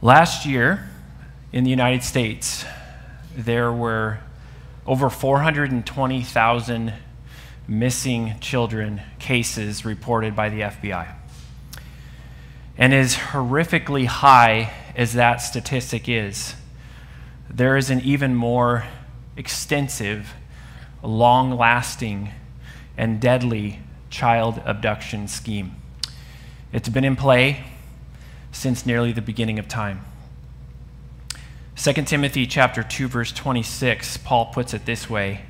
Last year in the United States, there were over 420,000 missing children cases reported by the FBI. And as horrifically high as that statistic is, there is an even more extensive, long lasting, and deadly child abduction scheme. It's been in play since nearly the beginning of time. 2 Timothy chapter 2 verse 26 Paul puts it this way.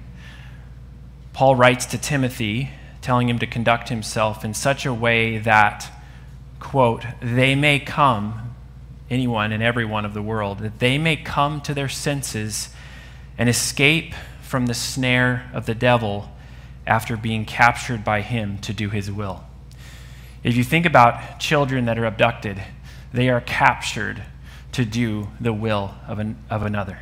Paul writes to Timothy telling him to conduct himself in such a way that quote they may come anyone and everyone of the world that they may come to their senses and escape from the snare of the devil after being captured by him to do his will. If you think about children that are abducted, they are captured to do the will of, an, of another.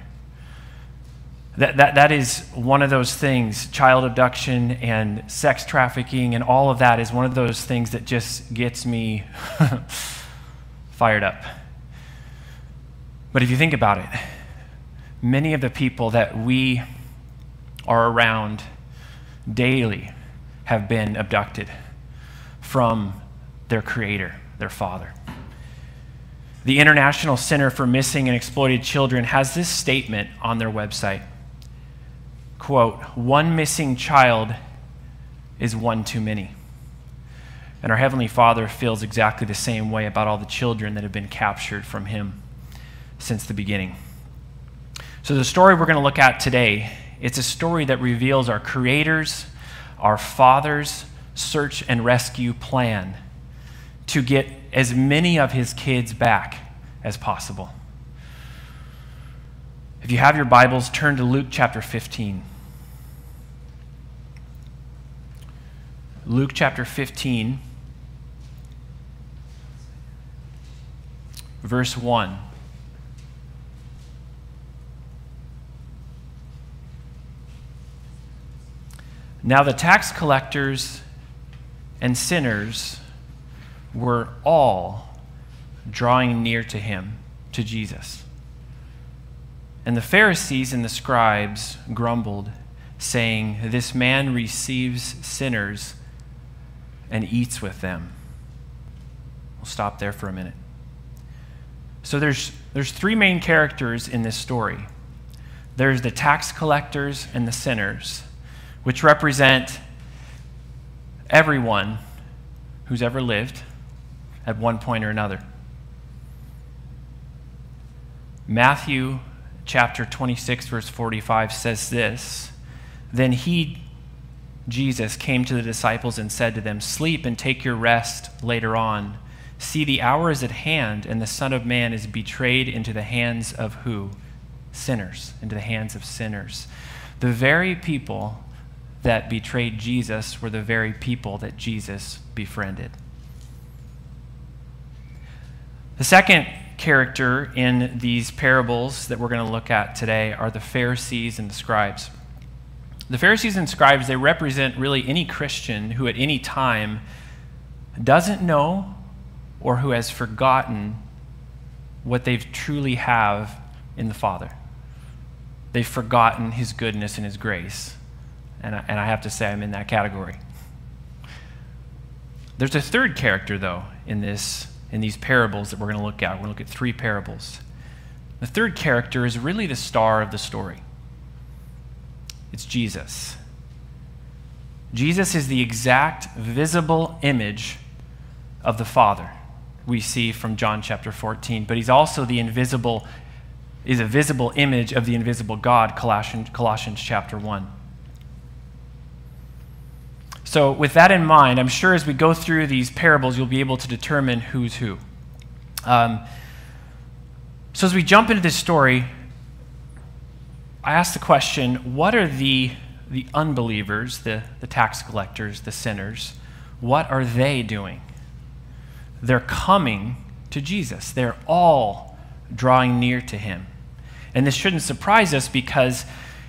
That, that, that is one of those things, child abduction and sex trafficking and all of that is one of those things that just gets me fired up. But if you think about it, many of the people that we are around daily have been abducted from their creator, their father. The International Center for Missing and Exploited Children has this statement on their website. Quote, one missing child is one too many. And our Heavenly Father feels exactly the same way about all the children that have been captured from Him since the beginning. So the story we're going to look at today, it's a story that reveals our creator's, our father's search and rescue plan to get as many of his kids back as possible. If you have your Bibles, turn to Luke chapter 15. Luke chapter 15, verse 1. Now the tax collectors and sinners were all drawing near to him, to Jesus. And the Pharisees and the scribes grumbled, saying, This man receives sinners and eats with them. We'll stop there for a minute. So there's, there's three main characters in this story there's the tax collectors and the sinners, which represent everyone who's ever lived at one point or another. Matthew chapter 26, verse 45 says this Then he, Jesus, came to the disciples and said to them, Sleep and take your rest later on. See, the hour is at hand, and the Son of Man is betrayed into the hands of who? Sinners, into the hands of sinners. The very people that betrayed Jesus were the very people that Jesus befriended. The second character in these parables that we're going to look at today are the Pharisees and the scribes. The Pharisees and scribes, they represent really any Christian who at any time doesn't know or who has forgotten what they truly have in the Father. They've forgotten his goodness and his grace. And I, and I have to say, I'm in that category. There's a third character, though, in this in these parables that we're going to look at. We're going to look at three parables. The third character is really the star of the story it's Jesus. Jesus is the exact visible image of the Father we see from John chapter 14, but he's also the invisible, is a visible image of the invisible God, Colossians, Colossians chapter 1. So, with that in mind, I'm sure as we go through these parables, you'll be able to determine who's who. Um, so, as we jump into this story, I ask the question what are the, the unbelievers, the, the tax collectors, the sinners, what are they doing? They're coming to Jesus, they're all drawing near to him. And this shouldn't surprise us because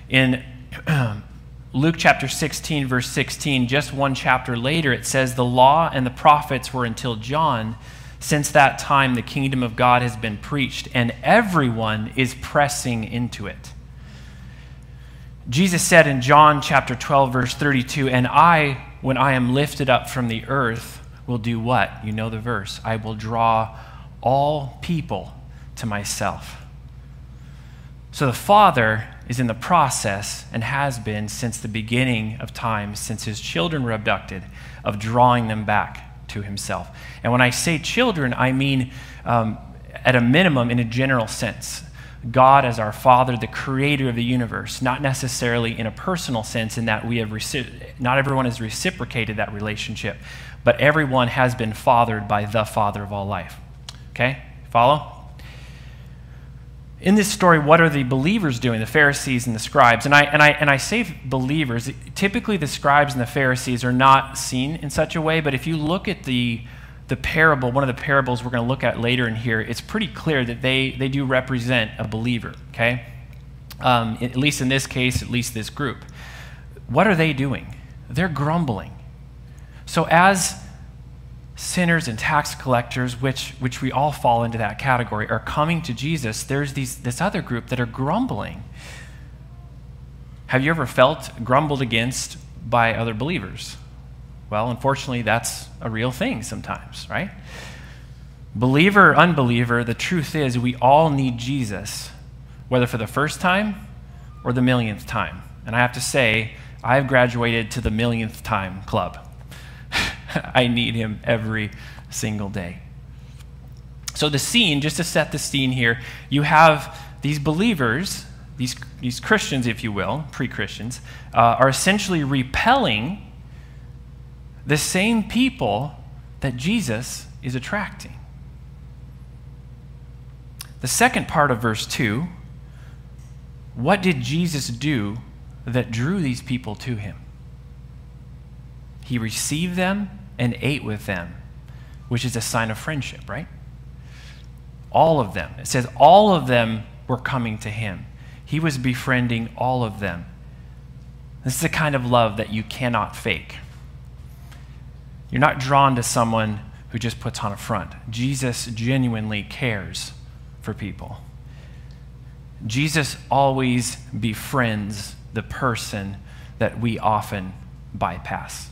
in Luke chapter 16, verse 16, just one chapter later, it says, The law and the prophets were until John. Since that time, the kingdom of God has been preached, and everyone is pressing into it. Jesus said in John chapter 12, verse 32, And I, when I am lifted up from the earth, will do what? You know the verse. I will draw all people to myself. So the Father is in the process and has been since the beginning of time, since his children were abducted, of drawing them back to himself. And when I say children, I mean um, at a minimum in a general sense. God as our Father, the creator of the universe, not necessarily in a personal sense, in that we have reci- not everyone has reciprocated that relationship, but everyone has been fathered by the Father of all life. Okay? Follow? In this story, what are the believers doing, the Pharisees and the scribes? And I, and, I, and I say believers, typically the scribes and the Pharisees are not seen in such a way, but if you look at the, the parable, one of the parables we're going to look at later in here, it's pretty clear that they, they do represent a believer, okay? Um, at least in this case, at least this group. What are they doing? They're grumbling. So as sinners and tax collectors, which, which we all fall into that category, are coming to Jesus, there's these, this other group that are grumbling. Have you ever felt grumbled against by other believers? Well, unfortunately, that's a real thing sometimes, right? Believer unbeliever, the truth is we all need Jesus, whether for the first time or the millionth time. And I have to say, I've graduated to the millionth time club. I need him every single day. So, the scene, just to set the scene here, you have these believers, these, these Christians, if you will, pre Christians, uh, are essentially repelling the same people that Jesus is attracting. The second part of verse 2 what did Jesus do that drew these people to him? He received them and ate with them, which is a sign of friendship, right? All of them. It says all of them were coming to him. He was befriending all of them. This is the kind of love that you cannot fake. You're not drawn to someone who just puts on a front. Jesus genuinely cares for people. Jesus always befriends the person that we often bypass.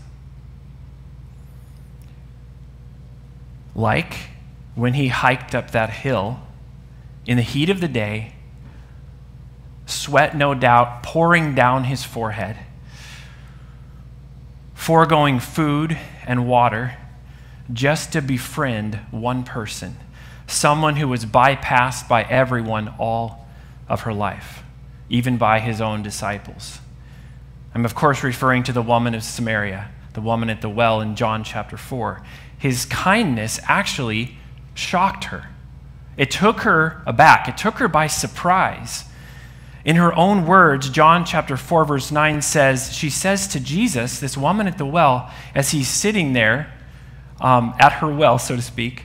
Like when he hiked up that hill in the heat of the day, sweat no doubt pouring down his forehead, foregoing food and water just to befriend one person, someone who was bypassed by everyone all of her life, even by his own disciples. I'm, of course, referring to the woman of Samaria, the woman at the well in John chapter 4 his kindness actually shocked her. It took her aback, it took her by surprise. In her own words, John chapter 4, verse 9 says, She says to Jesus, this woman at the well, as he's sitting there um, at her well, so to speak,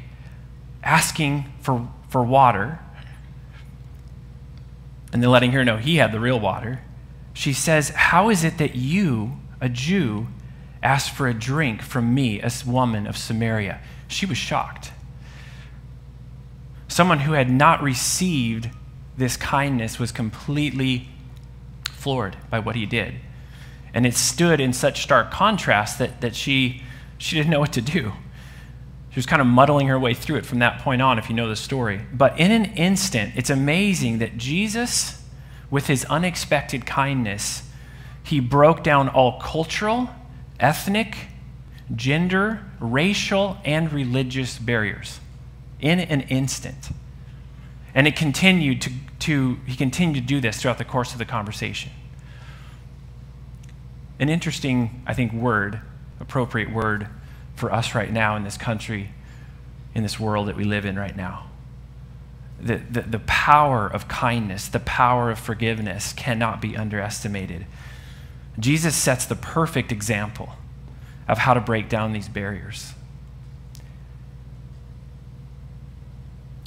asking for, for water, and then letting her know he had the real water, she says, How is it that you, a Jew, asked for a drink from me, a woman of Samaria. She was shocked. Someone who had not received this kindness was completely floored by what he did. And it stood in such stark contrast that, that she, she didn't know what to do. She was kind of muddling her way through it from that point on, if you know the story. But in an instant, it's amazing that Jesus, with his unexpected kindness, he broke down all cultural ethnic, gender, racial, and religious barriers in an instant. And it continued to, to, he continued to do this throughout the course of the conversation. An interesting, I think, word, appropriate word for us right now in this country, in this world that we live in right now. The, the, the power of kindness, the power of forgiveness cannot be underestimated. Jesus sets the perfect example of how to break down these barriers.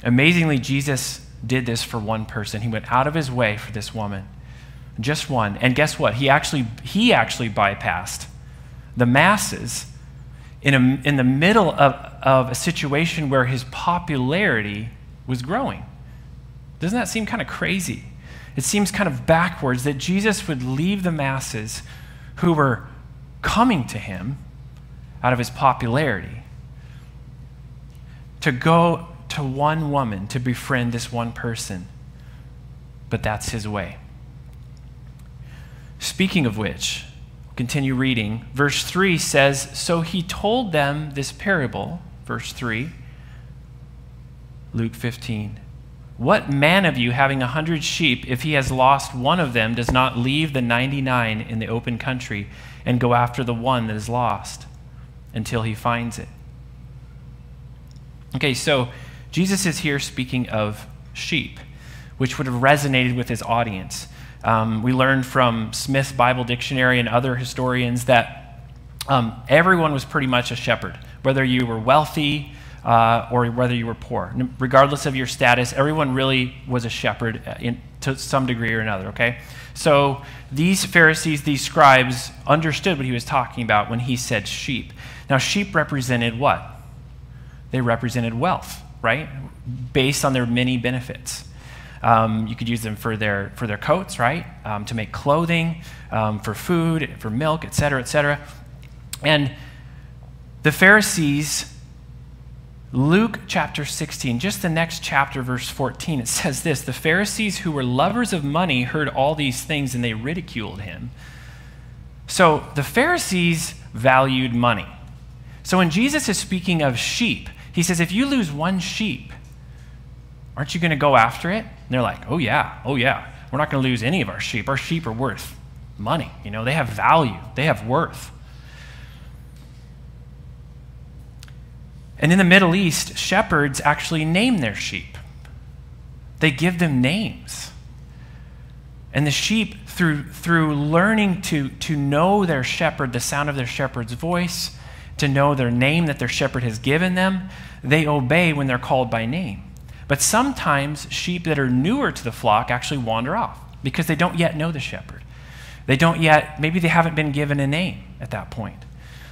Amazingly, Jesus did this for one person. He went out of his way for this woman, just one. And guess what? He actually, he actually bypassed the masses in, a, in the middle of, of a situation where his popularity was growing. Doesn't that seem kind of crazy? It seems kind of backwards that Jesus would leave the masses who were coming to him out of his popularity to go to one woman to befriend this one person. But that's his way. Speaking of which, continue reading. Verse 3 says So he told them this parable, verse 3, Luke 15. What man of you, having a hundred sheep, if he has lost one of them, does not leave the 99 in the open country and go after the one that is lost until he finds it? Okay, so Jesus is here speaking of sheep, which would have resonated with his audience. Um, we learned from Smith's Bible Dictionary and other historians that um, everyone was pretty much a shepherd, whether you were wealthy uh, or whether you were poor. Regardless of your status, everyone really was a shepherd uh, in, to some degree or another, okay? So these Pharisees, these scribes, understood what he was talking about when he said sheep. Now, sheep represented what? They represented wealth, right? Based on their many benefits. Um, you could use them for their, for their coats, right? Um, to make clothing, um, for food, for milk, et cetera, et cetera. And the Pharisees, Luke chapter 16, just the next chapter, verse 14, it says this The Pharisees who were lovers of money heard all these things and they ridiculed him. So the Pharisees valued money. So when Jesus is speaking of sheep, he says, if you lose one sheep, Aren't you going to go after it? And they're like, Oh, yeah, oh, yeah. We're not going to lose any of our sheep. Our sheep are worth money. You know, they have value, they have worth. And in the Middle East, shepherds actually name their sheep, they give them names. And the sheep, through, through learning to, to know their shepherd, the sound of their shepherd's voice, to know their name that their shepherd has given them, they obey when they're called by name. But sometimes sheep that are newer to the flock actually wander off because they don't yet know the shepherd. They don't yet, maybe they haven't been given a name at that point.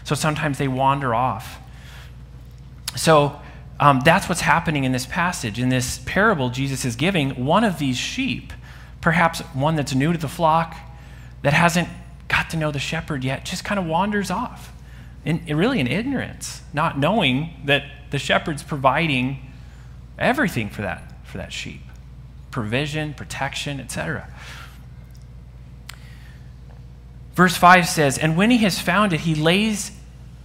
So sometimes they wander off. So um, that's what's happening in this passage. In this parable Jesus is giving, one of these sheep, perhaps one that's new to the flock, that hasn't got to know the shepherd yet, just kind of wanders off. In, really in ignorance, not knowing that the shepherd's providing everything for that, for that sheep provision, protection, etc. Verse 5 says, And when he has found it, he lays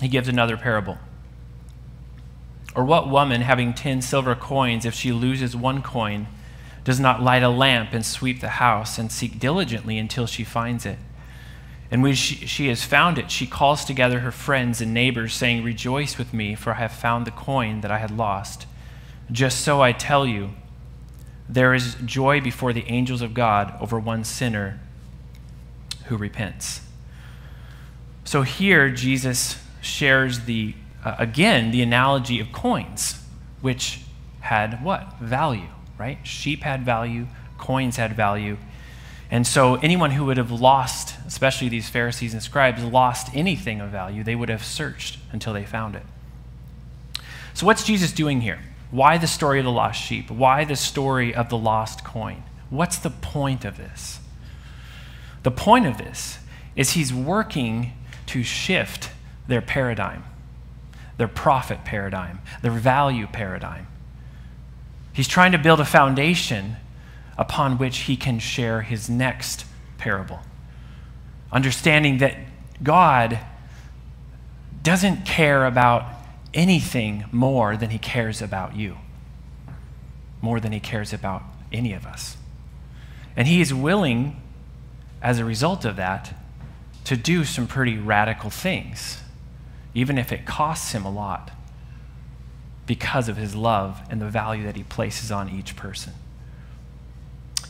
he gives another parable. Or what woman, having ten silver coins, if she loses one coin, does not light a lamp and sweep the house and seek diligently until she finds it? And when she, she, has found it, she calls together her friends and neighbors, saying, Rejoice with me, for I have found the coin that I had lost. Just so I tell you, there is joy before the angels of God over one sinner who repents. So here, Jesus shares the, uh, again, the analogy of coins, which had what? Value, right? Sheep had value, coins had value. And so anyone who would have lost, especially these Pharisees and scribes, lost anything of value, they would have searched until they found it. So, what's Jesus doing here? Why the story of the lost sheep? Why the story of the lost coin? What's the point of this? The point of this is he's working to shift their paradigm, their profit paradigm, their value paradigm. He's trying to build a foundation upon which he can share his next parable. Understanding that God doesn't care about anything more than he cares about you, more than he cares about any of us. And he is willing, as a result of that, to do some pretty radical things, even if it costs him a lot. because of his love and the value that he places on each person.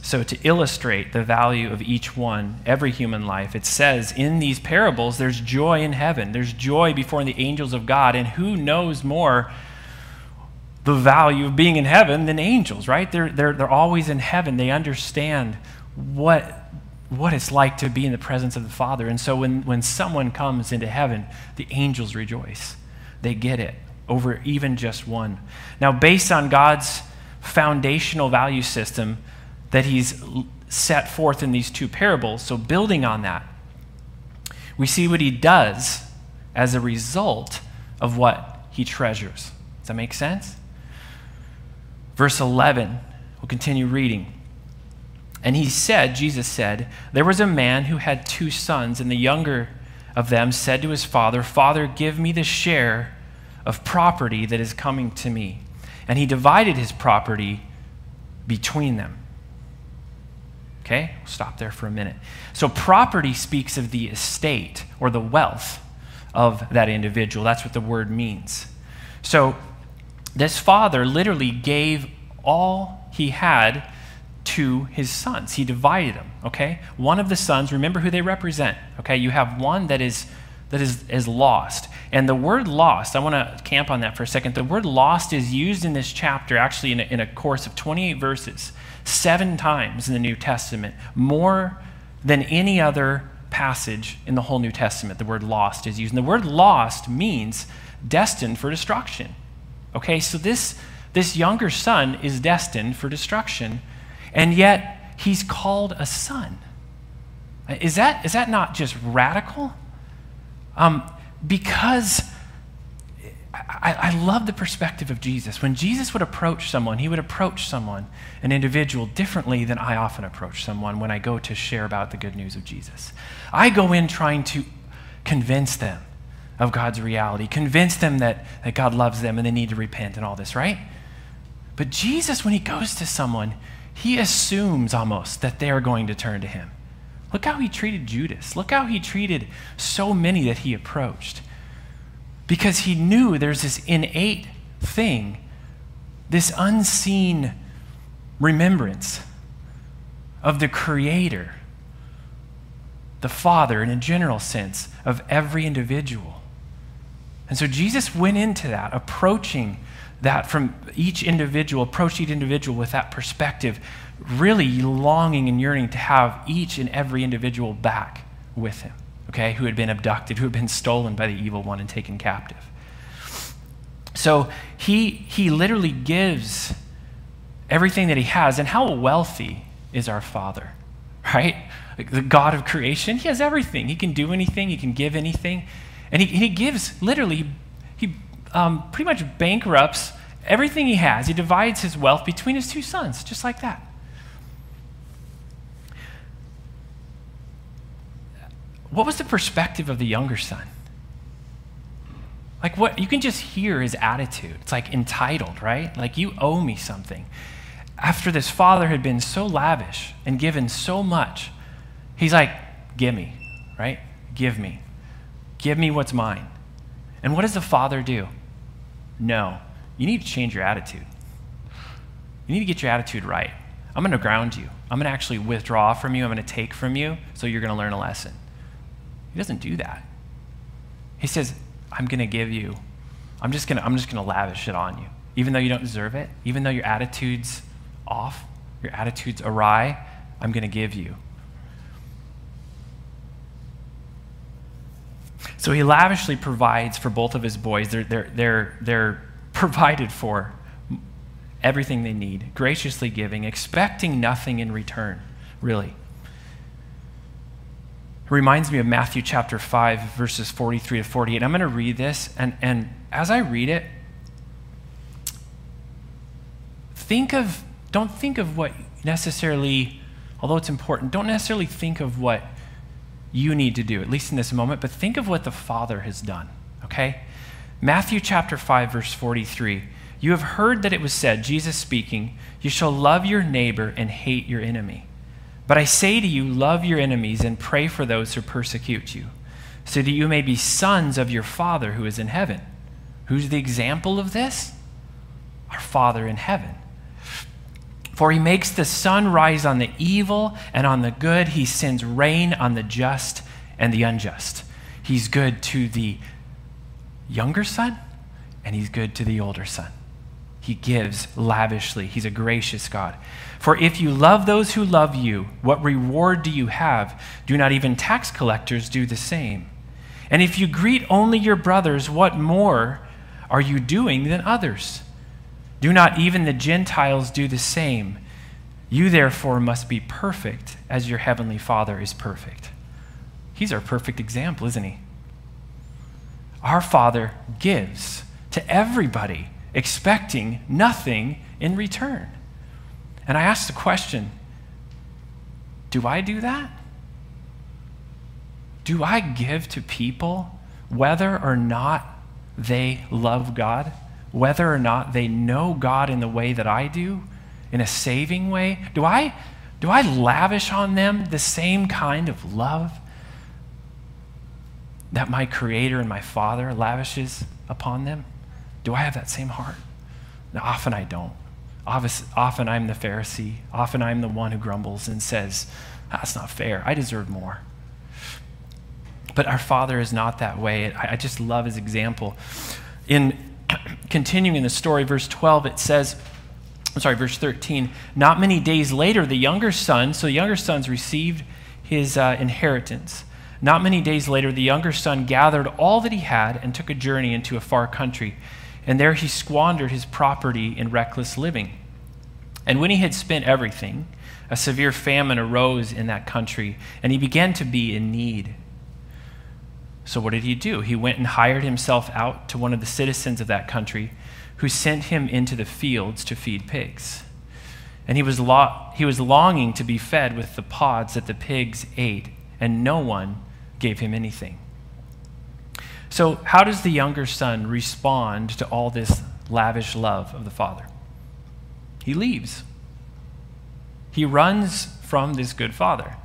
So, to illustrate the value of each one, every human life, it says in these parables, there's joy in heaven. There's joy before the angels of God. And who knows more the value of being in heaven than angels, right? They're, they're, they're always in heaven. They understand what, what it's like to be in the presence of the Father. And so when, when someone comes into heaven, the angels rejoice. They get it over even just one. Now, based on God's foundational value system that He's set forth in these two parables, so building on that, we see what He does as a result of what He treasures. Does that make sense? Verse 11, we'll continue reading. And he said, Jesus said, There was a man who had two sons, and the younger of them said to his father, Father, give me the share of property that is coming to me. And he divided his property between them. Okay, we'll stop there for a minute. So, property speaks of the estate or the wealth of that individual. That's what the word means. So, this father literally gave all he had to his sons. He divided them, okay? One of the sons, remember who they represent, okay? You have one that is that is, is lost. And the word lost, I want to camp on that for a second. The word lost is used in this chapter, actually, in a, in a course of 28 verses, seven times in the New Testament, more than any other passage in the whole New Testament. The word lost is used. And the word lost means destined for destruction. Okay, so this, this younger son is destined for destruction, and yet he's called a son. Is that, is that not just radical? Um, because I, I, love the perspective of Jesus. When Jesus would approach someone, he would approach someone, an individual, differently than I often approach someone when I go to share about the good news of Jesus. I go in trying to convince them of God's reality, convince them that, that God loves them and they need to repent and all this, right? But Jesus, when he goes to someone, he assumes almost that they are going to turn to him. Look how he treated Judas. Look how he treated so many that he approached. Because he knew there's this innate thing, this unseen remembrance of the Creator, the Father, in a general sense, of every individual. And so Jesus went into that, approaching that from each individual, approach each individual with that perspective, really longing and yearning to have each and every individual back with him, okay, who had been abducted, who had been stolen by the evil one and taken captive. So he, he literally gives everything that he has. And how wealthy is our Father, right? Like the God of creation, he has everything. He can do anything, he can give anything. And he, he gives literally, um, pretty much bankrupts everything he has. He divides his wealth between his two sons, just like that. What was the perspective of the younger son? Like what you can just hear his attitude. It's like entitled, right? Like you owe me something. After this father had been so lavish and given so much, he's like, give me, right? Give me. Give me what's mine. And what does the father do? No. You need to change your attitude. You need to get your attitude right. I'm going to ground you. I'm going to actually withdraw from you. I'm going to take from you so you're going to learn a lesson. He doesn't do that. He says, I'm going to give you, I'm just going to, I'm just going to lavish it on you. Even though you don't deserve it, even though your attitude's off, your attitude's awry, I'm going to give you. So he lavishly provides for both of his boys. They're, they're, they're, they're provided for everything they need, graciously giving, expecting nothing in return, really. It reminds me of Matthew chapter 5, verses 43 to 48. I'm going to read this, and, and as I read it, think of, don't think of what necessarily, although it's important, don't necessarily think of what you need to do, at least in this moment, but think of what the Father has done, okay? Matthew chapter 5, verse 43. You have heard that it was said, Jesus speaking, You shall love your neighbor and hate your enemy. But I say to you, love your enemies and pray for those who persecute you, so that you may be sons of your Father who is in heaven. Who's the example of this? our Father in heaven. For he makes the sun rise on the evil and on the good. He sends rain on the just and the unjust. He's good to the younger son, and he's good to the older son. He gives lavishly. He's a gracious God. For if you love those who love you, what reward do you have? Do not even tax collectors do the same? And if you greet only your brothers, what more are you doing than others? Do not even the Gentiles do the same? You therefore must be perfect as your heavenly Father is perfect. He's our perfect example, isn't he? Our Father gives to everybody, expecting nothing in return. And I ask the question do I do that? Do I give to people whether or not they love God, whether or not they know God in the way that I do, in a saving way? Do I, do I lavish on them the same kind of love that my Creator and my Father lavishes upon them? Do I have that same heart? Now, often I don't. Often I'm the Pharisee. Often I'm the one who grumbles and says, That's not fair. I deserve more. But our Father is not that way. I just love his example. In continuing in the story, verse 12, it says, I'm sorry, verse 13, not many days later, the younger son, so the younger son's received his uh, inheritance. Not many days later, the younger son gathered all that he had and took a journey into a far country. And there he squandered his property in reckless living. And when he had spent everything, a severe famine arose in that country, and he began to be in need. So, what did he do? He went and hired himself out to one of the citizens of that country, who sent him into the fields to feed pigs. And he was, lo- he was longing to be fed with the pods that the pigs ate, and no one gave him anything. So, how does the younger son respond to all this lavish love of the father? He leaves. He runs from this good father.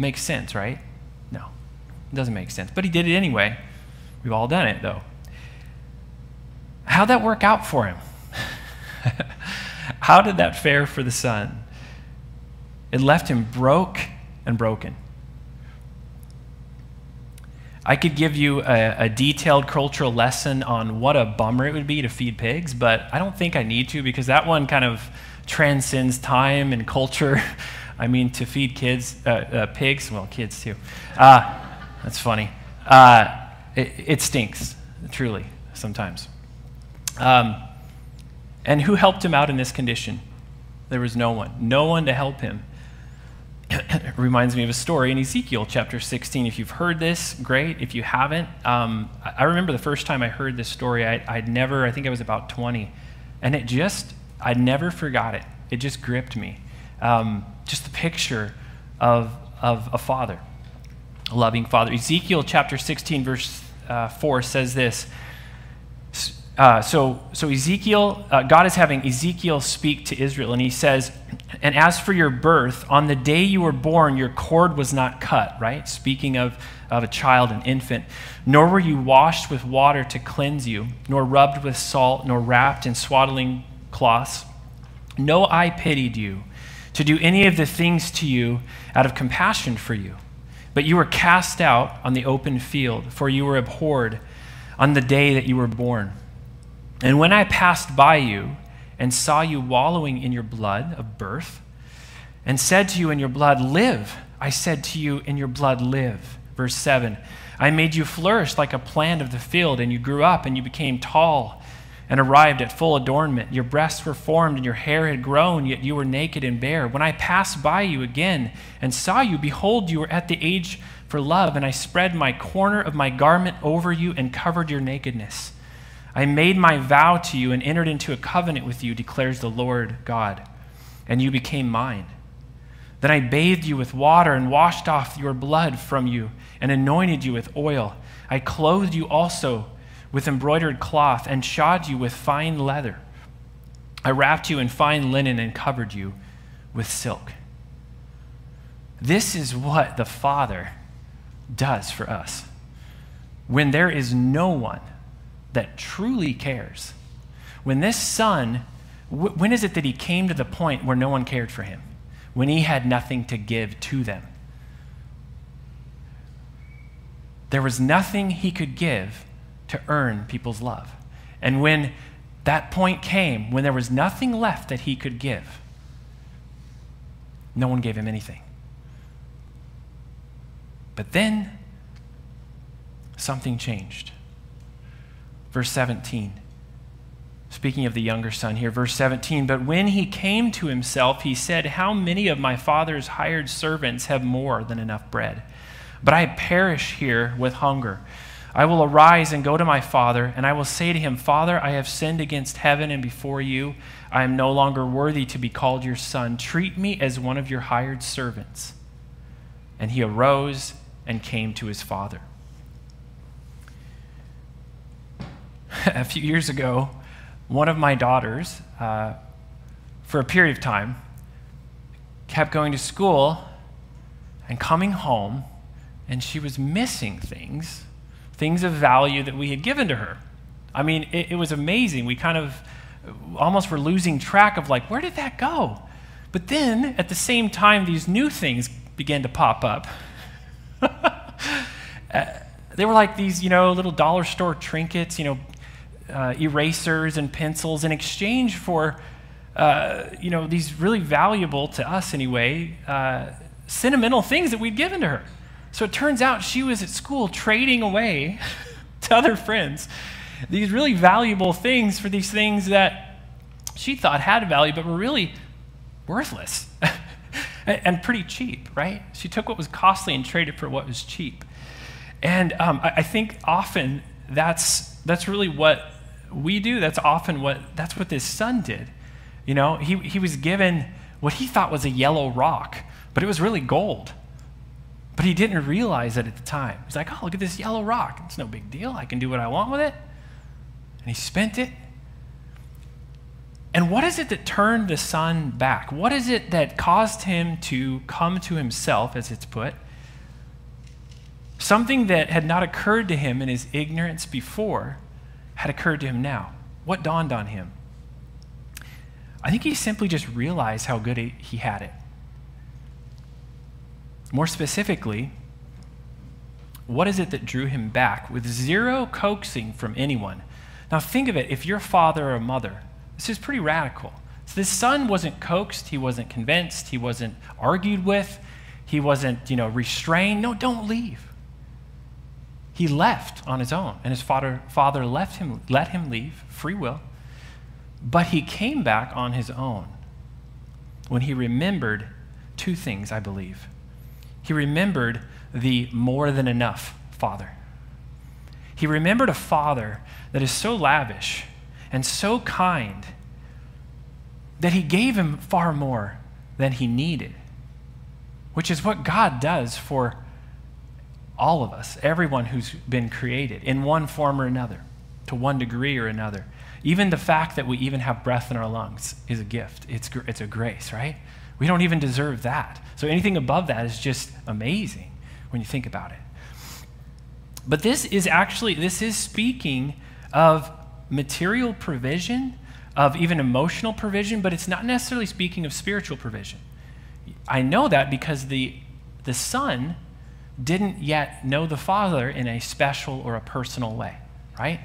Makes sense, right? It doesn't make sense. But he did it anyway. We've all done it, though. How'd that work out for him? How did that fare for the son? It left him broke and broken. I could give you a, a, detailed cultural lesson on what a bummer it would be to feed pigs, but I don't think I need to because that one kind of transcends time and culture. I mean, to feed kids, uh, uh, pigs, well, kids too. Uh, that's funny. Uh, it, it, stinks, truly, sometimes. Um, and who helped him out in this condition? There was no one. No one to help him. it reminds me of a story in Ezekiel chapter 16. If you've heard this, great. If you haven't, um, I remember the first time I heard this story, I, I'd never, I think I was about 20, and it just, I never forgot it. It just gripped me. Um, just the picture of, of a father, loving father. Ezekiel chapter 16, verse uh, 4 says this uh, so, so Ezekiel, uh, God is having Ezekiel speak to Israel, and he says, And as for your birth, on the day you were born, your cord was not cut, right? Speaking of, of a child, an infant. Nor were you washed with water to cleanse you, nor rubbed with salt, nor wrapped in swaddling cloths. No eye pitied you to do any of the things to you out of compassion for you. But you were cast out on the open field, for you were abhorred on the day that you were born. And when I passed by you and saw you wallowing in your blood of birth, and said to you in your blood, Live, I said to you in your blood, Live. Verse 7 I made you flourish like a plant of the field, and you grew up and you became tall and arrived at full adornment. Your breasts were formed and your hair had grown, yet you were naked and bare. When I passed by you again and saw you, behold, you were at the age for love, and I spread my corner of my garment over you and covered your nakedness. I made my vow to you and entered into a covenant with you, declares the Lord God, and you became mine. Then I bathed you with water and washed off your blood from you and anointed you with oil. I clothed you also with embroidered cloth and shod you with fine leather. I wrapped you in fine linen and covered you with silk. This is what the Father does for us when there is no one that truly cares, when this son, when is it that he came to the point where no one cared for him? When he had nothing to give to them. There was nothing he could give to earn people's love. And when that point came, when there was nothing left that he could give, no one gave him anything. But then something changed. Verse 17. Speaking of the younger son here, verse 17, but when he came to himself, he said, How many of my father's hired servants have more than enough bread? But I perish here with hunger. I will arise and go to my father, and I will say to him, Father, I have sinned against heaven and before you. I am no longer worthy to be called your son. Treat me as one of your hired servants. And he arose and came to his father. a few years ago, one of my daughters, uh, for a period of time, kept going to school and coming home, and she was missing things, things of value that we had given to her. I mean, it, it was amazing. We kind of almost were losing track of, like, where did that go? But then, at the same time, these new things began to pop up. uh, they were like these, you know, little dollar store trinkets, you know, uh, erasers and pencils in exchange for, uh, you know, these really valuable to us anyway, uh, sentimental things that we'd given to her. So it turns out she was at school trading away to other friends these really valuable things for these things that she thought had value but were really worthless and pretty cheap, right? She took what was costly and traded for what was cheap. And um, I, I think often that's, that's really what we do. That's often what, that's what this son did. You know, he, he was given what he thought was a yellow rock, but it was really gold. But he didn't realize it at the time. He's like, oh, look at this yellow rock. It's no big deal. I can do what I want with it. And he spent it. And what is it that turned the son back? What is it that caused him to come to himself, as it's put? Something that had not occurred to him in his ignorance before had occurred to him now. What dawned on him? I think he simply just realized how good he had it. More specifically, what is it that drew him back with zero coaxing from anyone? Now, think of it if your father or mother, this is pretty radical. So this son wasn't coaxed, he wasn't convinced, he wasn't argued with, he wasn't, you know, restrained. No, don't leave. He left on his own, and his father, father left him, let him leave, free will. But he came back on his own when he remembered two things, I believe. He remembered the more than enough father. He remembered a father that is so lavish and so kind that he gave him far more than he needed, which is what God does for all of us, everyone who's been created in one form or another, to one degree or another. Even the fact that we even have breath in our lungs is a gift. It's, it's a grace, right? We don't even deserve that. So anything above that is just amazing when you think about it. But this is actually, this is speaking of material provision, of even emotional provision, but it's not necessarily speaking of spiritual provision. I know that because the, the Son didn't yet know the Father in a special or a personal way, right?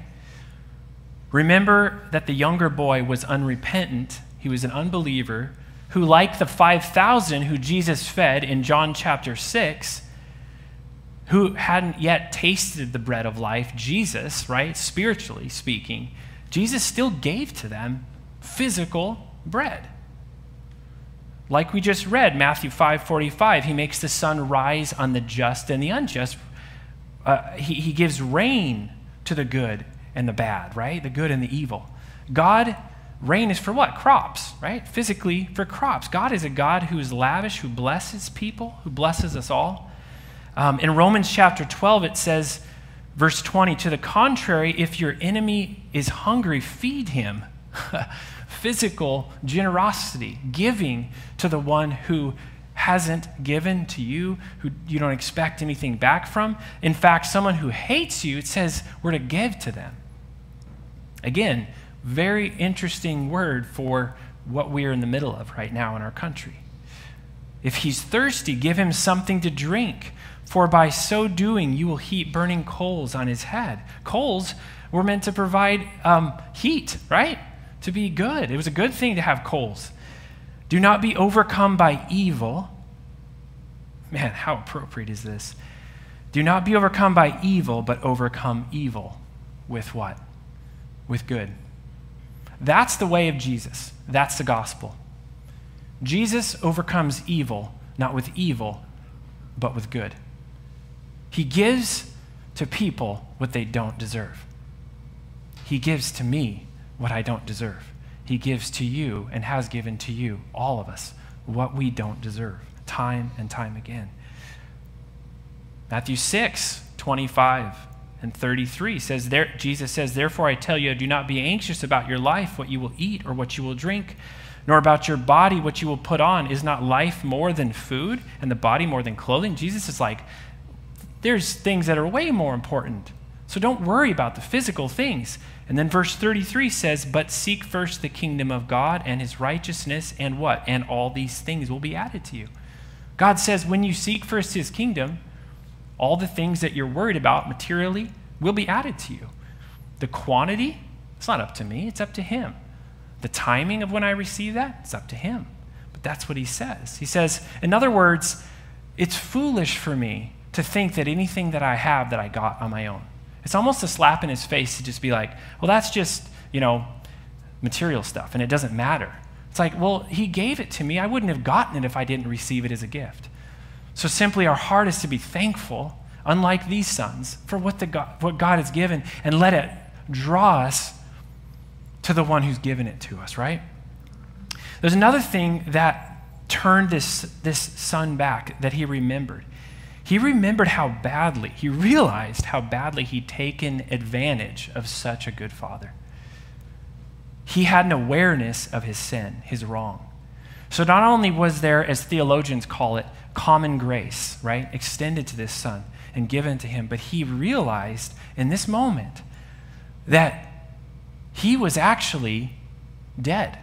Remember that the younger boy was unrepentant, he was an unbeliever who, like the 5,000 who Jesus fed in John chapter 6, who hadn't yet tasted the bread of life, Jesus, right, spiritually speaking, Jesus still gave to them physical bread. Like we just read, Matthew 5:45, he makes the sun rise on the just and the unjust. Uh, he, he gives rain to the good and the bad, right? The good and the evil. God Rain is for what? Crops, right? Physically, for crops. God is a God who is lavish, who blesses people, who blesses us all. Um, in Romans chapter 12, it says, verse 20, to the contrary, if your enemy is hungry, feed him. Physical generosity, giving to the one who hasn't given to you, who you don't expect anything back from. In fact, someone who hates you, it says we're to give to them. Again, Very interesting word for what we are in the middle of right now in our country. If he's thirsty, give him something to drink, for by so doing you will heap burning coals on his head. Coals were meant to provide um, heat, right? To be good. It was a good thing to have coals. Do not be overcome by evil. Man, how appropriate is this? Do not be overcome by evil, but overcome evil with what? With good. That's the way of Jesus. That's the gospel. Jesus overcomes evil, not with evil, but with good. He gives to people what they don't deserve. He gives to me what I don't deserve. He gives to you and has given to you, all of us, what we don't deserve, time and time again. Matthew 6, 25 and 33 says there Jesus says therefore I tell you do not be anxious about your life what you will eat or what you will drink nor about your body what you will put on. Is not life more than food and the body more than clothing? Jesus is like there's things that are way more important. So don't worry about the physical things. And then verse 33 says but seek first the kingdom of God and his righteousness and what? And all these things will be added to you. God says when you seek first his kingdom all the things that you're worried about materially will be added to you. The quantity, it's not up to me, it's up to Him. The timing of when I receive that, it's up to Him. But that's what He says. He says, in other words, it's foolish for me to think that anything that I have that I got on my own. It's almost a slap in his face to just be like, well, that's just, you know, material stuff and it doesn't matter. It's like, well, he gave it to me. I wouldn't have gotten it if I didn't receive it as a gift. So simply our heart is to be thankful, unlike these sons, for what, the God, what God has given and let it draw us to the one who's given it to us, right? There's another thing that turned this, this son back that he remembered. He remembered how badly, he realized how badly he'd taken advantage of such a good father. He had an awareness of his sin, his wrong. So not only was there, as theologians call it, common grace, right, extended to this son and given to him, but he realized in this moment that he was actually dead.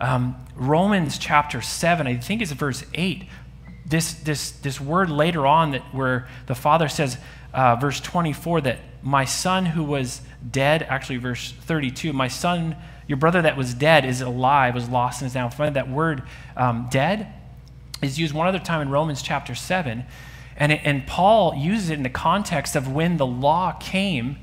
Um, Romans chapter 7, I think it's verse 8, this, this, this word later on that where the father says, uh, verse 24, that my son who was dead, actually verse 32, my son your brother that was dead is alive, was lost and is now found. That word um, dead is used one other time in Romans chapter 7. And, it, and Paul uses it in the context of when the law came,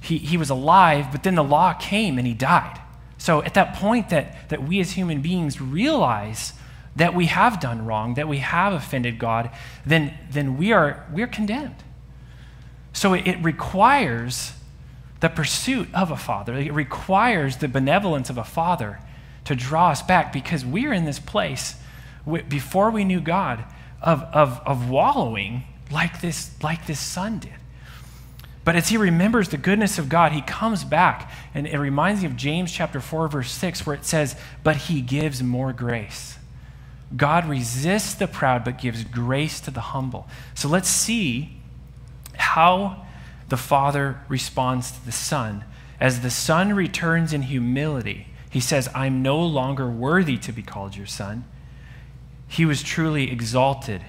he, he was alive, but then the law came and he died. So at that point that, that we as human beings realize that we have done wrong, that we have offended God, then, then we are we're condemned. So it, it requires the pursuit of a father. It requires the benevolence of a father to draw us back because we're in this place before we knew God of, of, of wallowing like this, like this son did. But as he remembers the goodness of God, he comes back. And it reminds me of James chapter 4, verse 6, where it says, But he gives more grace. God resists the proud, but gives grace to the humble. So let's see how the Father responds to the Son. As the Son returns in humility, he says, I'm no longer worthy to be called your Son. He was truly exalted.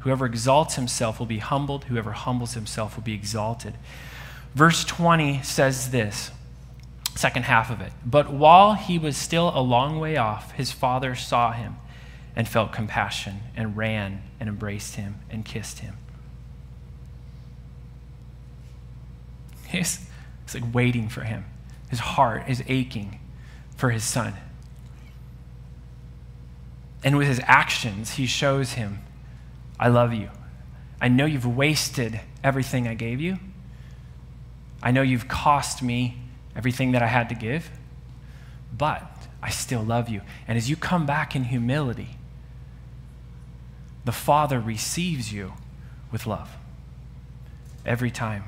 Whoever exalts himself will be humbled. Whoever humbles himself will be exalted. Verse 20 says this, second half of it. But while he was still a long way off, his father saw him and felt compassion and ran and embraced him and kissed him. He's, he's like waiting for him. His heart is aching for his son. And with his actions, he shows him, I love you. I know you've wasted everything I gave you. I know you've cost me everything that I had to give, but I still love you. And as you come back in humility, the Father receives you with love every time.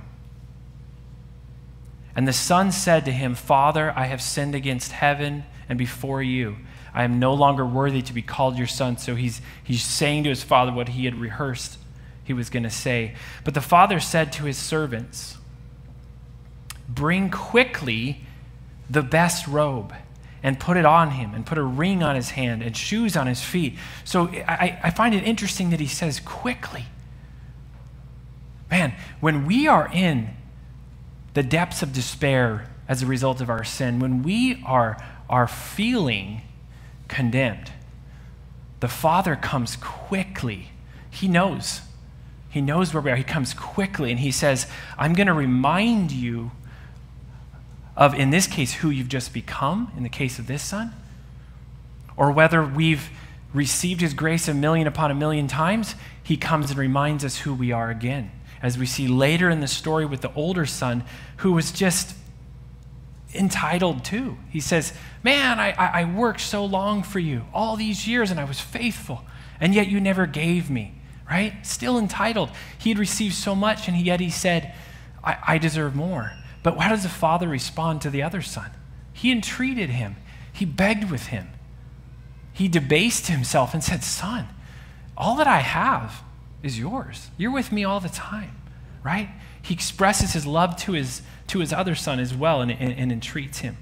And the son said to him, Father, I have sinned against heaven and before you. I am no longer worthy to be called your son. So he's, he's saying to his father what he had rehearsed he was going to say. But the father said to his servants, Bring quickly the best robe and put it on him and put a ring on his hand and shoes on his feet. So I, I find it interesting that he says quickly. Man, when we are in the depths of despair as a result of our sin, when we are, are feeling condemned, the Father comes quickly. He knows. He knows where we are. He comes quickly and he says, I'm going to remind you of, in this case, who you've just become, in the case of this son, or whether we've received his grace a million upon a million times, he comes and reminds us who we are again. As we see later in the story with the older son, who was just entitled too. He says, Man, I, I, worked so long for you, all these years, and I was faithful, and yet you never gave me, right? Still entitled. He had received so much, and yet he said, I, I deserve more. But how does the father respond to the other son? He entreated him, he begged with him, he debased himself and said, Son, all that I have is yours. You're with me all the time, right? He expresses his love to his, to his other son as well and, and, and entreats him.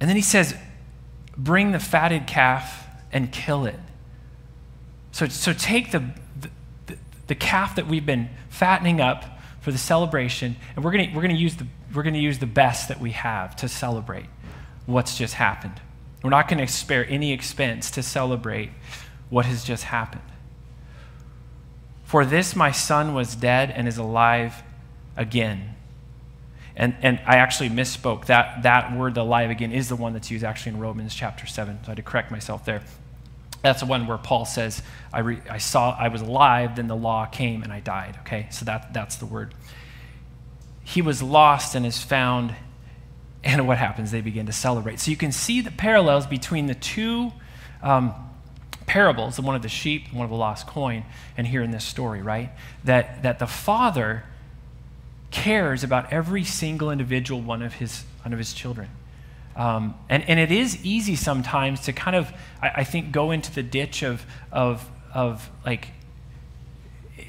And then he says, Bring the fatted calf and kill it. So, so take the, the calf that we've been fattening up for the celebration, and we're going we're gonna use, the, we're gonna use the best that we have to celebrate what's just happened. We're not going to spare any expense to celebrate what has just happened. For this my son was dead and is alive again. And, and I actually misspoke. That, that word, the alive again, is the one that's used actually in Romans chapter 7. So I had to correct myself there. That's the one where Paul says, I, re, I saw, I was alive, then the law came and I died. Okay, so that, that's the word. He was lost and is found, and what happens? They begin to celebrate. So you can see the parallels between the two um, parables, the one of the sheep, the one of the lost coin, and here in this story, right? That, that the father cares about every single individual one of his, one of his children. Um, and, and it is easy sometimes to kind of, I, I, think, go into the ditch of, of, of like,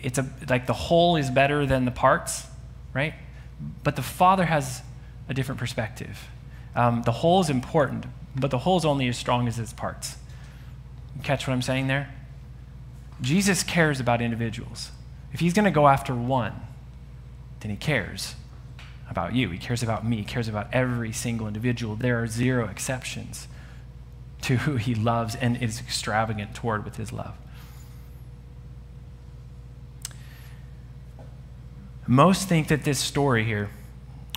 it's a, like the whole is better than the parts, right? But the Father has a different perspective. Um, the whole is important, but the whole is only as strong as its parts. You catch what I'm saying there? Jesus cares about individuals. If he's going to go after one, then he cares about you. He cares about me. He cares about every single individual. There are zero exceptions to who he loves and is extravagant toward with his love. Most think that this story here,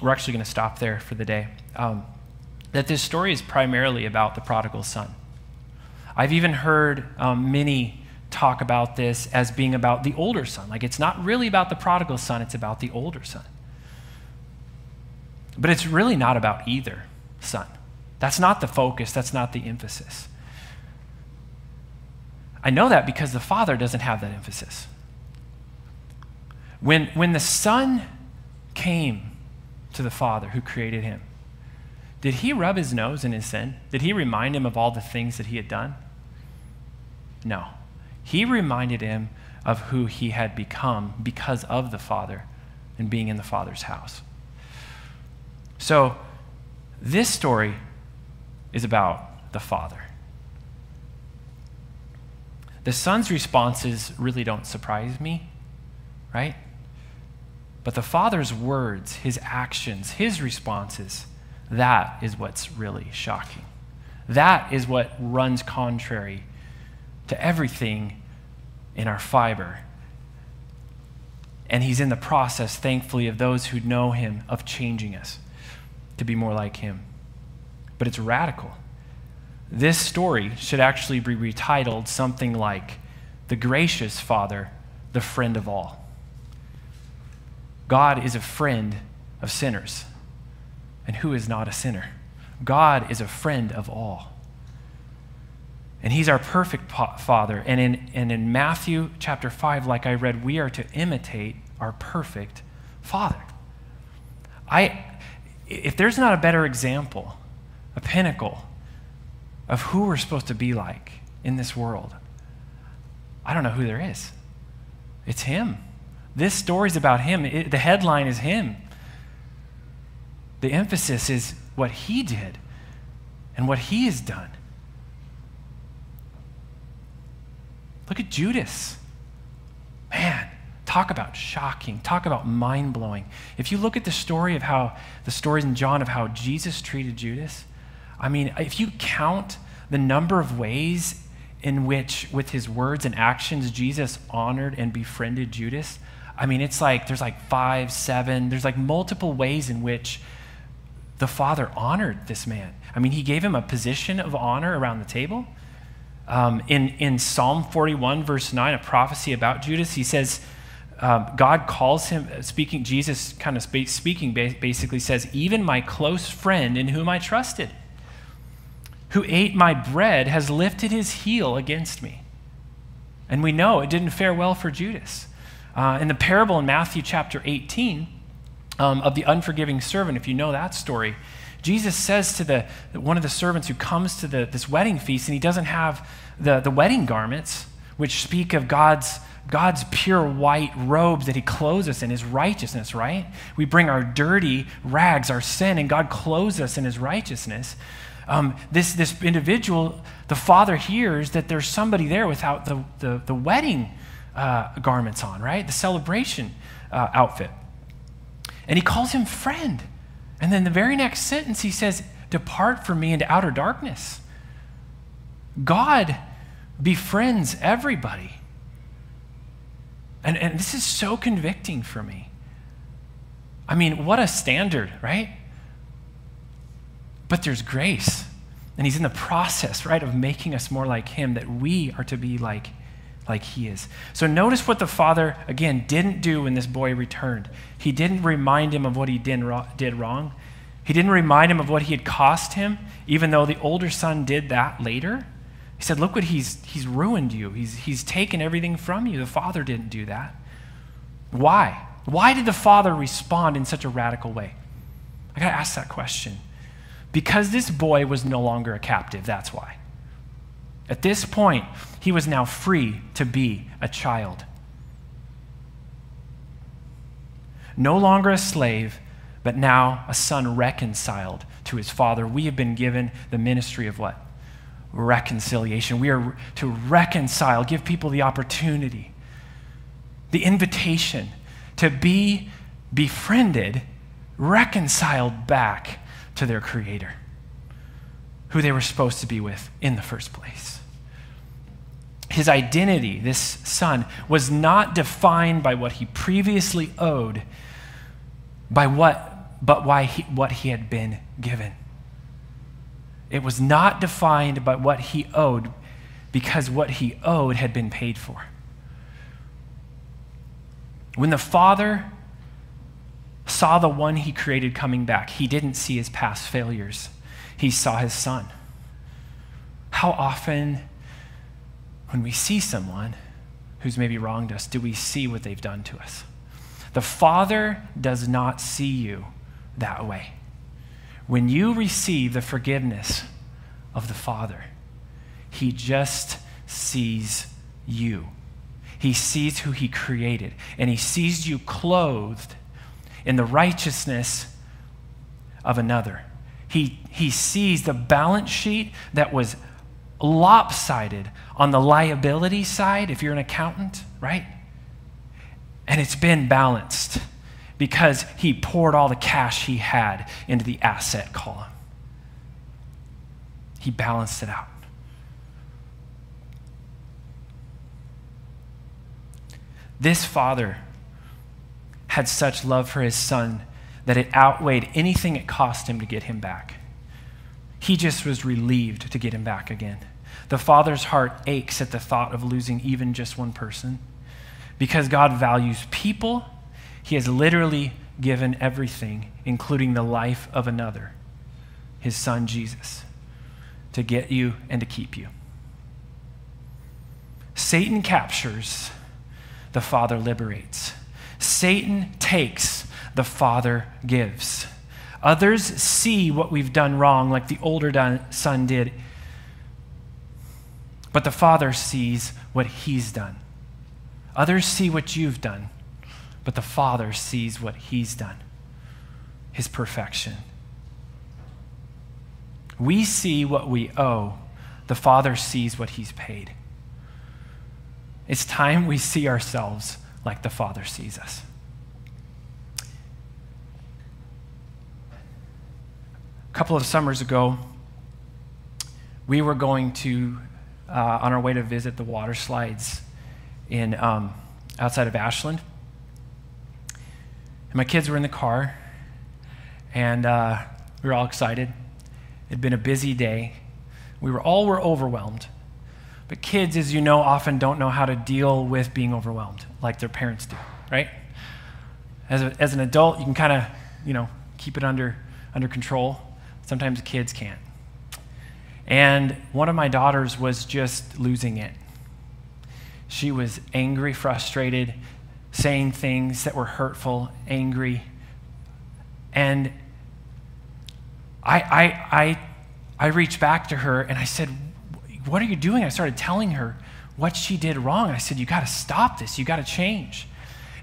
we're actually going to stop there for the day, um, that this story is primarily about the prodigal son. I've even heard um, many talk about this as being about the older son. Like it's not really about the prodigal son, it's about the older son. But it's really not about either son. That's not the focus, that's not the emphasis. I know that because the father doesn't have that emphasis. When, when the son came to the father who created him, did he rub his nose in his sin? Did he remind him of all the things that he had done? No. He reminded him of who he had become because of the Father and being in the Father's house. So, this story is about the Father. The Son's responses really don't surprise me, right? But the Father's words, his actions, his responses, that is what's really shocking. That is what runs contrary to everything in our fiber. And He's in the process, thankfully, of those who know Him, of changing us to be more like him. But it's radical. This story should actually be retitled something like The Gracious Father, the Friend of All. God is a friend of sinners. And who is not a sinner? God is a friend of all. And he's our perfect father. And in, and in Matthew chapter 5, like I read, we are to imitate our perfect father. I, if there's not a better example, a pinnacle of who we're supposed to be like in this world, I don't know who there is. It's Him. This story's about him. It, the headline is him. The emphasis is what he did and what he has done. Look at Judas. Man, talk about shocking, talk about mind blowing. If you look at the story of how, the stories in John of how Jesus treated Judas, I mean, if you count the number of ways in which, with his words and actions, Jesus honored and befriended Judas, I mean, it's like there's like five, seven, there's like multiple ways in which the Father honored this man. I mean, he gave him a position of honor around the table. Um, in, in Psalm 41, verse 9, a prophecy about Judas, he says, um, God calls him, speaking, Jesus kind of speaking basically says, Even my close friend in whom I trusted, who ate my bread, has lifted his heel against me. And we know it didn't fare well for Judas. Uh, in the parable in Matthew chapter 18 um, of the unforgiving servant, if you know that story, Jesus says to the, one of the servants who comes to the, this wedding feast and he doesn't have the, the wedding garments, which speak of God's, God's pure white robes that he clothes us in, his righteousness, right? We bring our dirty rags, our sin, and God clothes us in his righteousness. Um, this, this individual, the father hears that there's somebody there without the, the, the wedding uh, garments on, right? The celebration uh, outfit. And he calls him friend. And then the very next sentence, he says, Depart from me into outer darkness. God befriends everybody. And, and this is so convicting for me. I mean, what a standard, right? But there's grace. And he's in the process, right, of making us more like him, that we are to be like, like he is. So notice what the father, again, didn't do when this boy returned. He didn't remind him of what he did, wrong. He didn't remind him of what he had cost him, even though the older son did that later. He said, Look what he's, he's ruined you. He's, he's taken everything from you. The father didn't do that. Why? Why did the father respond in such a radical way? I got to ask that question. Because this boy was no longer a captive, that's why. At this point, he was now free to be a child. No longer a slave, but now a son reconciled to his father. We have been given the ministry of what? reconciliation. We are to reconcile, give people the opportunity, the invitation to be befriended, reconciled back to their Creator, who they were supposed to be with in the first place. His identity, this son, was not defined by what he previously owed, by what, but why he, what he had been given. It was not defined by what he owed because what he owed had been paid for. When the Father saw the one he created coming back, he didn't see his past failures, he saw his son. How often, when we see someone who's maybe wronged us, do we see what they've done to us? The Father does not see you that way. When you receive the forgiveness of the Father, He just sees you. He sees who He created, and He sees you clothed in the righteousness of another. He, he sees the balance sheet that was lopsided on the liability side, if you're an accountant, right? And it's been balanced because he poured all the cash he had into the asset column. He balanced it out. This father had such love for his son that it outweighed anything it cost him to get him back. He just was relieved to get him back again. The father's heart aches at the thought of losing even just one person. Because God values people he has literally given everything, including the life of another, his son Jesus, to get you and to keep you. Satan captures, the Father liberates. Satan takes, the Father gives. Others see what we've done wrong, like the older son did, but the Father sees what he's done. Others see what you've done but the Father sees what He's done, His perfection. We see what we owe, the Father sees what He's paid. It's time we see ourselves like the Father sees us. Couple of summers ago, we were going to, uh, on our way to visit the water slides in, um, outside of Ashland. And my kids were in the car, and uh, we were all excited. It had been a busy day. We were all were overwhelmed. But kids, as you know, often don't know how to deal with being overwhelmed like their parents do, right? As, a, as an adult, you can kind of, you know, keep it under, under control. Sometimes kids can't. And one of my daughters was just losing it. She was angry, frustrated, saying things that were hurtful, angry. And I, I, I, I reached back to her and I said, What are you doing? I started telling her what she did wrong. I said, You got to stop this. You got to change.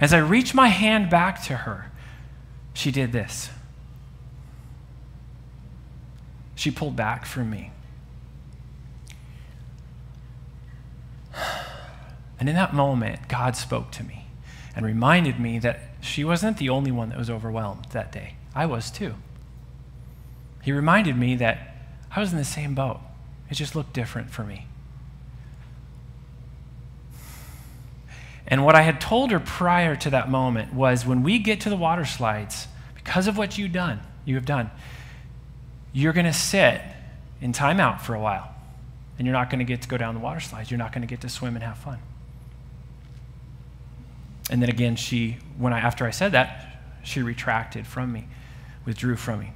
As I reached my hand back to her, she did this. She pulled back from me. And in that moment, God spoke to me and reminded me that she wasn't the only one that was overwhelmed that day. I was too. He reminded me that I was in the same boat, it just looked different for me. And what I had told her prior to that moment was when we get to the water slides, because of what you've done, you have done, you're going to sit in timeout for a while. And you're not going to get to go down the water slides. You're not going to get to swim and have fun. And then again, she, when I, after I said that, she retracted from me, withdrew from me.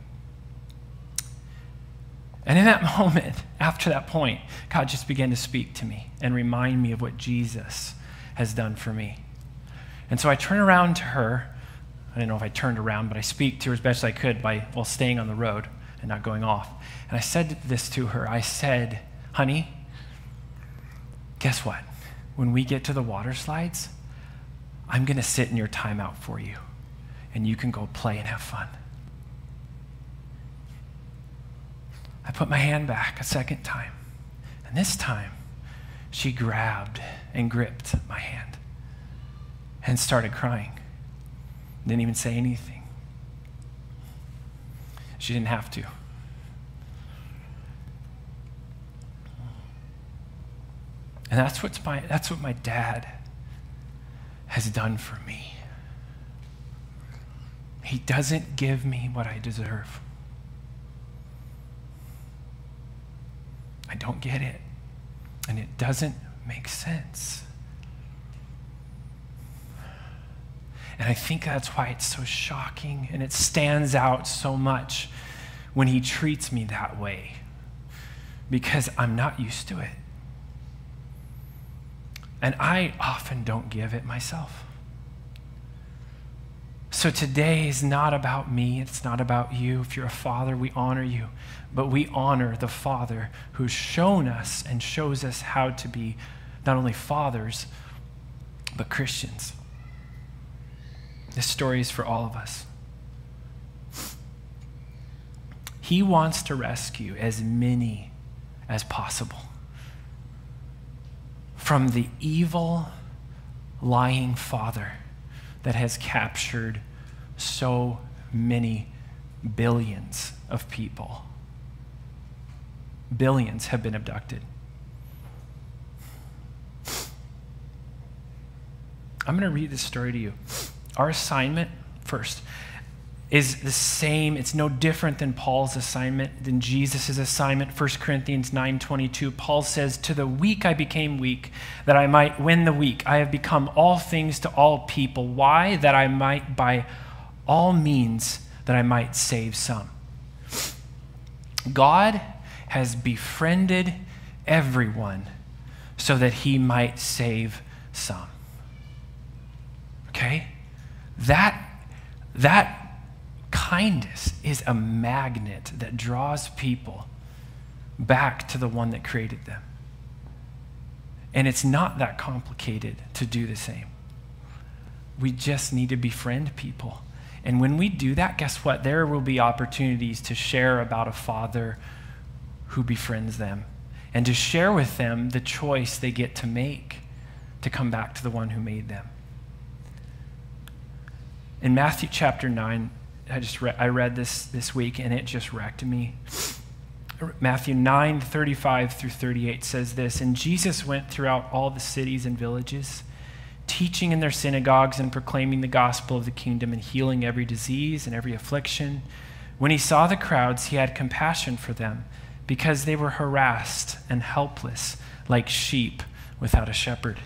And in that moment, after that point, God just began to speak to me and remind me of what Jesus has done for me. And so I turn around to her. I don't know if I turned around, but I speak to her as best I could by while staying on the road and not going off. And I said this to her. I said, "Honey, guess what? When we get to the water slides, I'm going to sit in your timeout for you, and you can go play and have fun. I put my hand back a second time, and this time she grabbed and gripped my hand and started crying. Didn't even say anything. She didn't have to. And that's, what's my, that's what my dad has done for me. He doesn't give me what I deserve. I don't get it. And it doesn't make sense. And I think that's why it's so shocking and it stands out so much when he treats me that way because I'm not used to it. And I often don't give it myself. So today is not about me, it's not about you. If you're a father, we honor you, but we honor the Father who's shown us and shows us how to be not only fathers, but Christians. This story is for all of us. He wants to rescue as many as possible from the evil, lying father that has captured so many billions of people. Billions have been abducted. I'm going to read this story to you. Our assignment, first, is the same. It's no different than Paul's assignment, than Jesus' assignment. 1 Corinthians 9.22, Paul says, To the weak I became weak, that I might win the weak. I have become all things to all people. Why? That I might by all means, that I might save some. God has befriended everyone so that he might save some. Okay? That, that kindness is a magnet that draws people back to the one that created them. And it's not that complicated to do the same. we just need to befriend people. And when we do that, guess what? There will be opportunities to share about a father who befriends them and to share with them the choice they get to make to come back to the one who made them. In Matthew chapter 9, I just re- I read this this week and it just wrecked me. Matthew 9, 35 through 38 says this And Jesus went throughout all the cities and villages, teaching in their synagogues and proclaiming the gospel of the kingdom and healing every disease and every affliction. When he saw the crowds, he had compassion for them because they were harassed and helpless like sheep without a shepherd.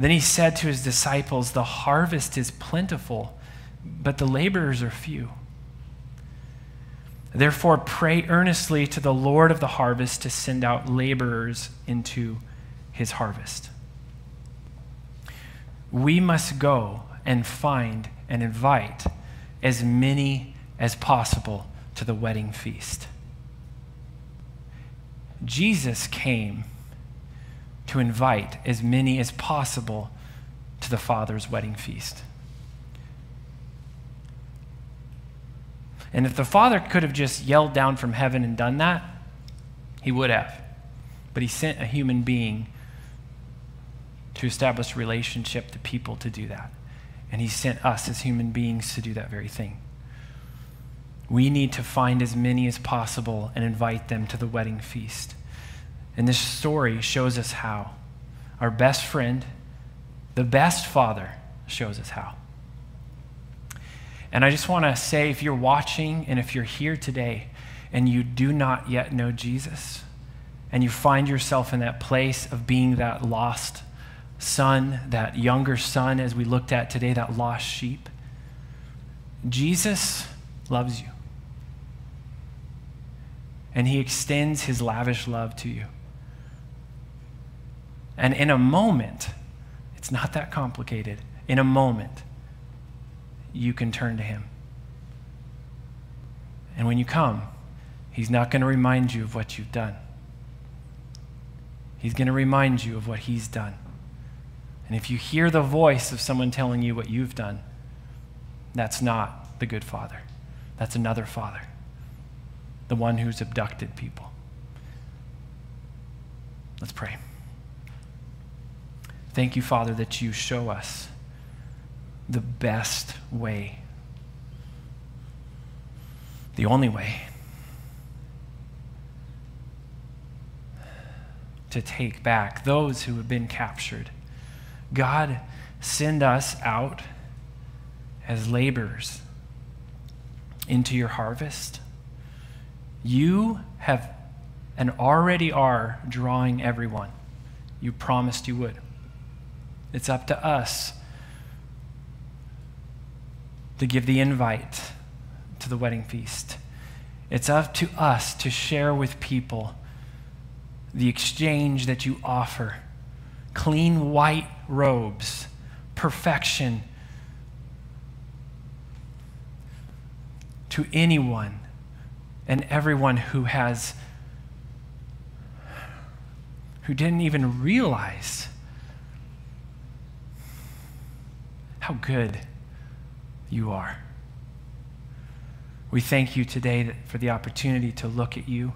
Then he said to his disciples, The harvest is plentiful, but the laborers are few. Therefore, pray earnestly to the Lord of the harvest to send out laborers into his harvest. We must go and find and invite as many as possible to the wedding feast. Jesus came to invite as many as possible to the Father's wedding feast. And if the Father could have just yelled down from heaven and done that, he would have. But he sent a human being to establish relationship to people to do that. And he sent us as human beings to do that very thing. We need to find as many as possible and invite them to the wedding feast. And this story shows us how. Our best friend, the best father, shows us how. And I just want to say if you're watching and if you're here today and you do not yet know Jesus, and you find yourself in that place of being that lost son, that younger son, as we looked at today, that lost sheep, Jesus loves you. And he extends his lavish love to you. And in a moment, it's not that complicated. In a moment, you can turn to Him. And when you come, He's not going to remind you of what you've done. He's going to remind you of what He's done. And if you hear the voice of someone telling you what you've done, that's not the good father. That's another father, the one who's abducted people. Let's pray. Thank you, Father, that you show us the best way, the only way to take back those who have been captured. God, send us out as laborers into your harvest. You have and already are drawing everyone. You promised you would. It's up to us to give the invite to the wedding feast. It's up to us to share with people the exchange that you offer clean white robes, perfection to anyone and everyone who has who didn't even realize how good you are. We thank you today for the opportunity to look at you,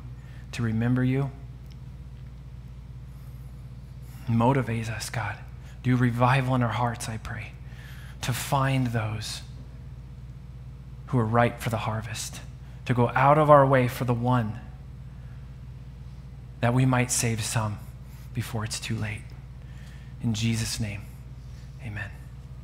to remember you. Motivate us, God. Do revival in our hearts, I pray, to find those who are ripe for the harvest, to go out of our way for the one, that we might save some before it's too late. In Jesus' name, amen.